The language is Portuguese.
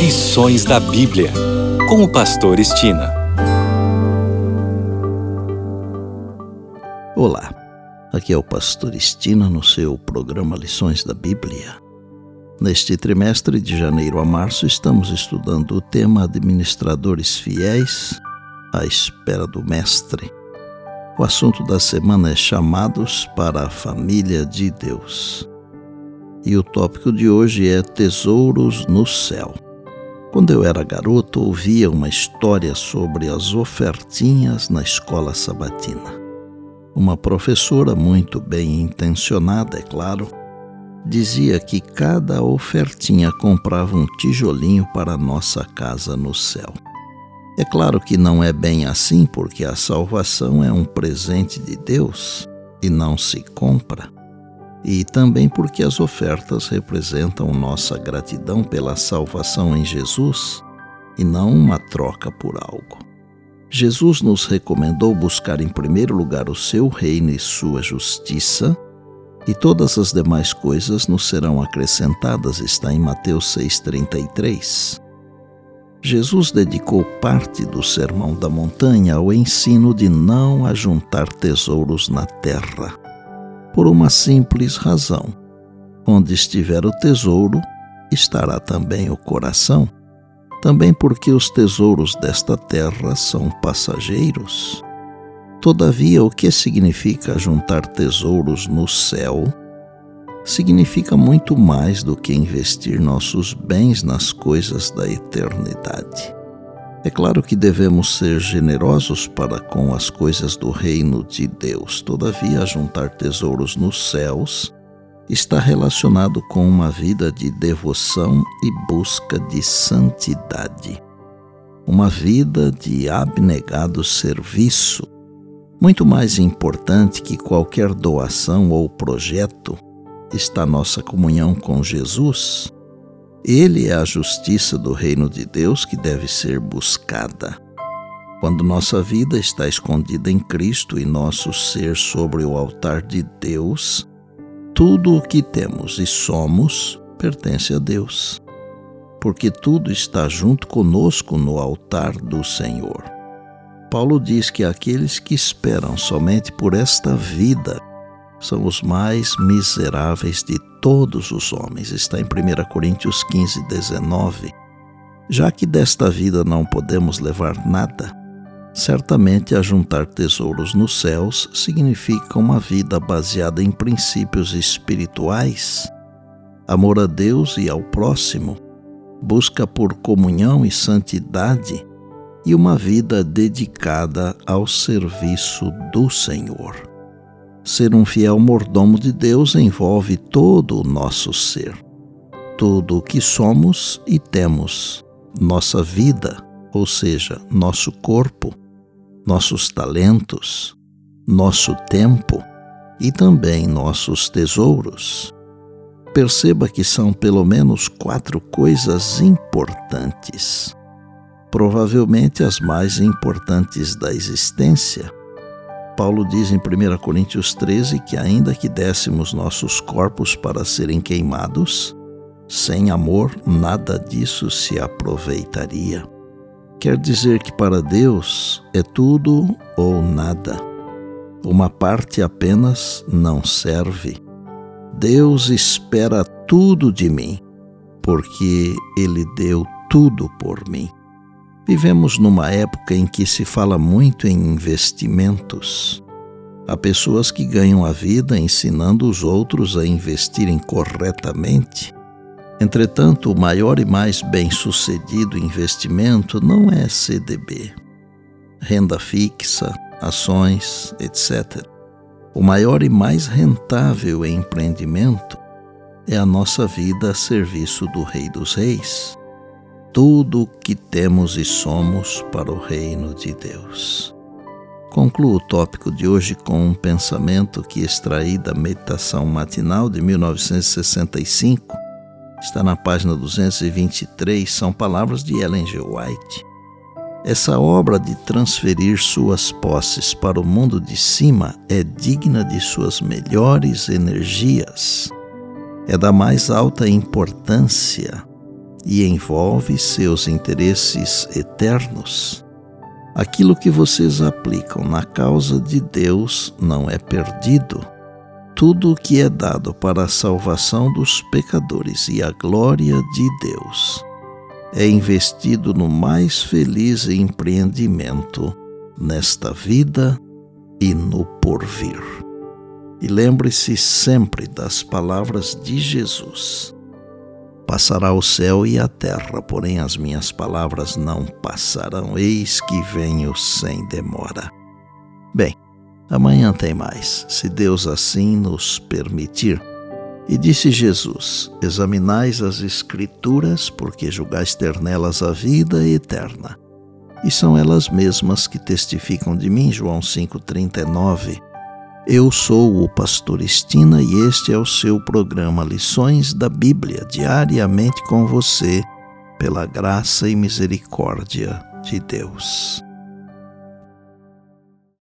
Lições da Bíblia, com o Pastor Estina. Olá, aqui é o Pastor Estina no seu programa Lições da Bíblia. Neste trimestre de janeiro a março, estamos estudando o tema Administradores Fiéis à Espera do Mestre. O assunto da semana é Chamados para a Família de Deus e o tópico de hoje é Tesouros no Céu. Quando eu era garoto, ouvia uma história sobre as ofertinhas na escola sabatina. Uma professora, muito bem intencionada, é claro, dizia que cada ofertinha comprava um tijolinho para nossa casa no céu. É claro que não é bem assim, porque a salvação é um presente de Deus e não se compra e também porque as ofertas representam nossa gratidão pela salvação em Jesus e não uma troca por algo. Jesus nos recomendou buscar em primeiro lugar o seu reino e sua justiça, e todas as demais coisas nos serão acrescentadas, está em Mateus 6,33. Jesus dedicou parte do Sermão da Montanha ao ensino de não ajuntar tesouros na terra por uma simples razão: onde estiver o tesouro, estará também o coração. Também porque os tesouros desta terra são passageiros. Todavia, o que significa juntar tesouros no céu significa muito mais do que investir nossos bens nas coisas da eternidade. É claro que devemos ser generosos para com as coisas do reino de Deus, todavia, juntar tesouros nos céus está relacionado com uma vida de devoção e busca de santidade. Uma vida de abnegado serviço, muito mais importante que qualquer doação ou projeto, está nossa comunhão com Jesus ele é a justiça do reino de Deus que deve ser buscada. Quando nossa vida está escondida em Cristo e nosso ser sobre o altar de Deus, tudo o que temos e somos pertence a Deus, porque tudo está junto conosco no altar do Senhor. Paulo diz que aqueles que esperam somente por esta vida são os mais miseráveis de todos os homens. Está em 1 Coríntios 15, 19. Já que desta vida não podemos levar nada, certamente ajuntar tesouros nos céus significa uma vida baseada em princípios espirituais, amor a Deus e ao próximo, busca por comunhão e santidade e uma vida dedicada ao serviço do Senhor. Ser um fiel mordomo de Deus envolve todo o nosso ser, tudo o que somos e temos, nossa vida, ou seja, nosso corpo, nossos talentos, nosso tempo e também nossos tesouros. Perceba que são pelo menos quatro coisas importantes, provavelmente as mais importantes da existência Paulo diz em 1 Coríntios 13 que, ainda que dessemos nossos corpos para serem queimados, sem amor nada disso se aproveitaria. Quer dizer que para Deus é tudo ou nada. Uma parte apenas não serve. Deus espera tudo de mim, porque Ele deu tudo por mim. Vivemos numa época em que se fala muito em investimentos. Há pessoas que ganham a vida ensinando os outros a investirem corretamente. Entretanto, o maior e mais bem-sucedido investimento não é CDB, renda fixa, ações, etc. O maior e mais rentável empreendimento é a nossa vida a serviço do Rei dos Reis tudo o que temos e somos para o reino de Deus. Concluo o tópico de hoje com um pensamento que extraí da meditação matinal de 1965. Está na página 223, são palavras de Ellen G. White. Essa obra de transferir suas posses para o mundo de cima é digna de suas melhores energias. É da mais alta importância e envolve seus interesses eternos, aquilo que vocês aplicam na causa de Deus não é perdido. Tudo o que é dado para a salvação dos pecadores e a glória de Deus é investido no mais feliz empreendimento nesta vida e no porvir. E lembre-se sempre das palavras de Jesus. Passará o céu e a terra, porém as minhas palavras não passarão. Eis que venho sem demora. Bem, amanhã tem mais, se Deus assim nos permitir. E disse Jesus: Examinais as Escrituras, porque julgais ter nelas a vida eterna. E são elas mesmas que testificam de mim, João 5,39. Eu sou o Pastor Estina e este é o seu programa Lições da Bíblia, diariamente com você, pela graça e misericórdia de Deus.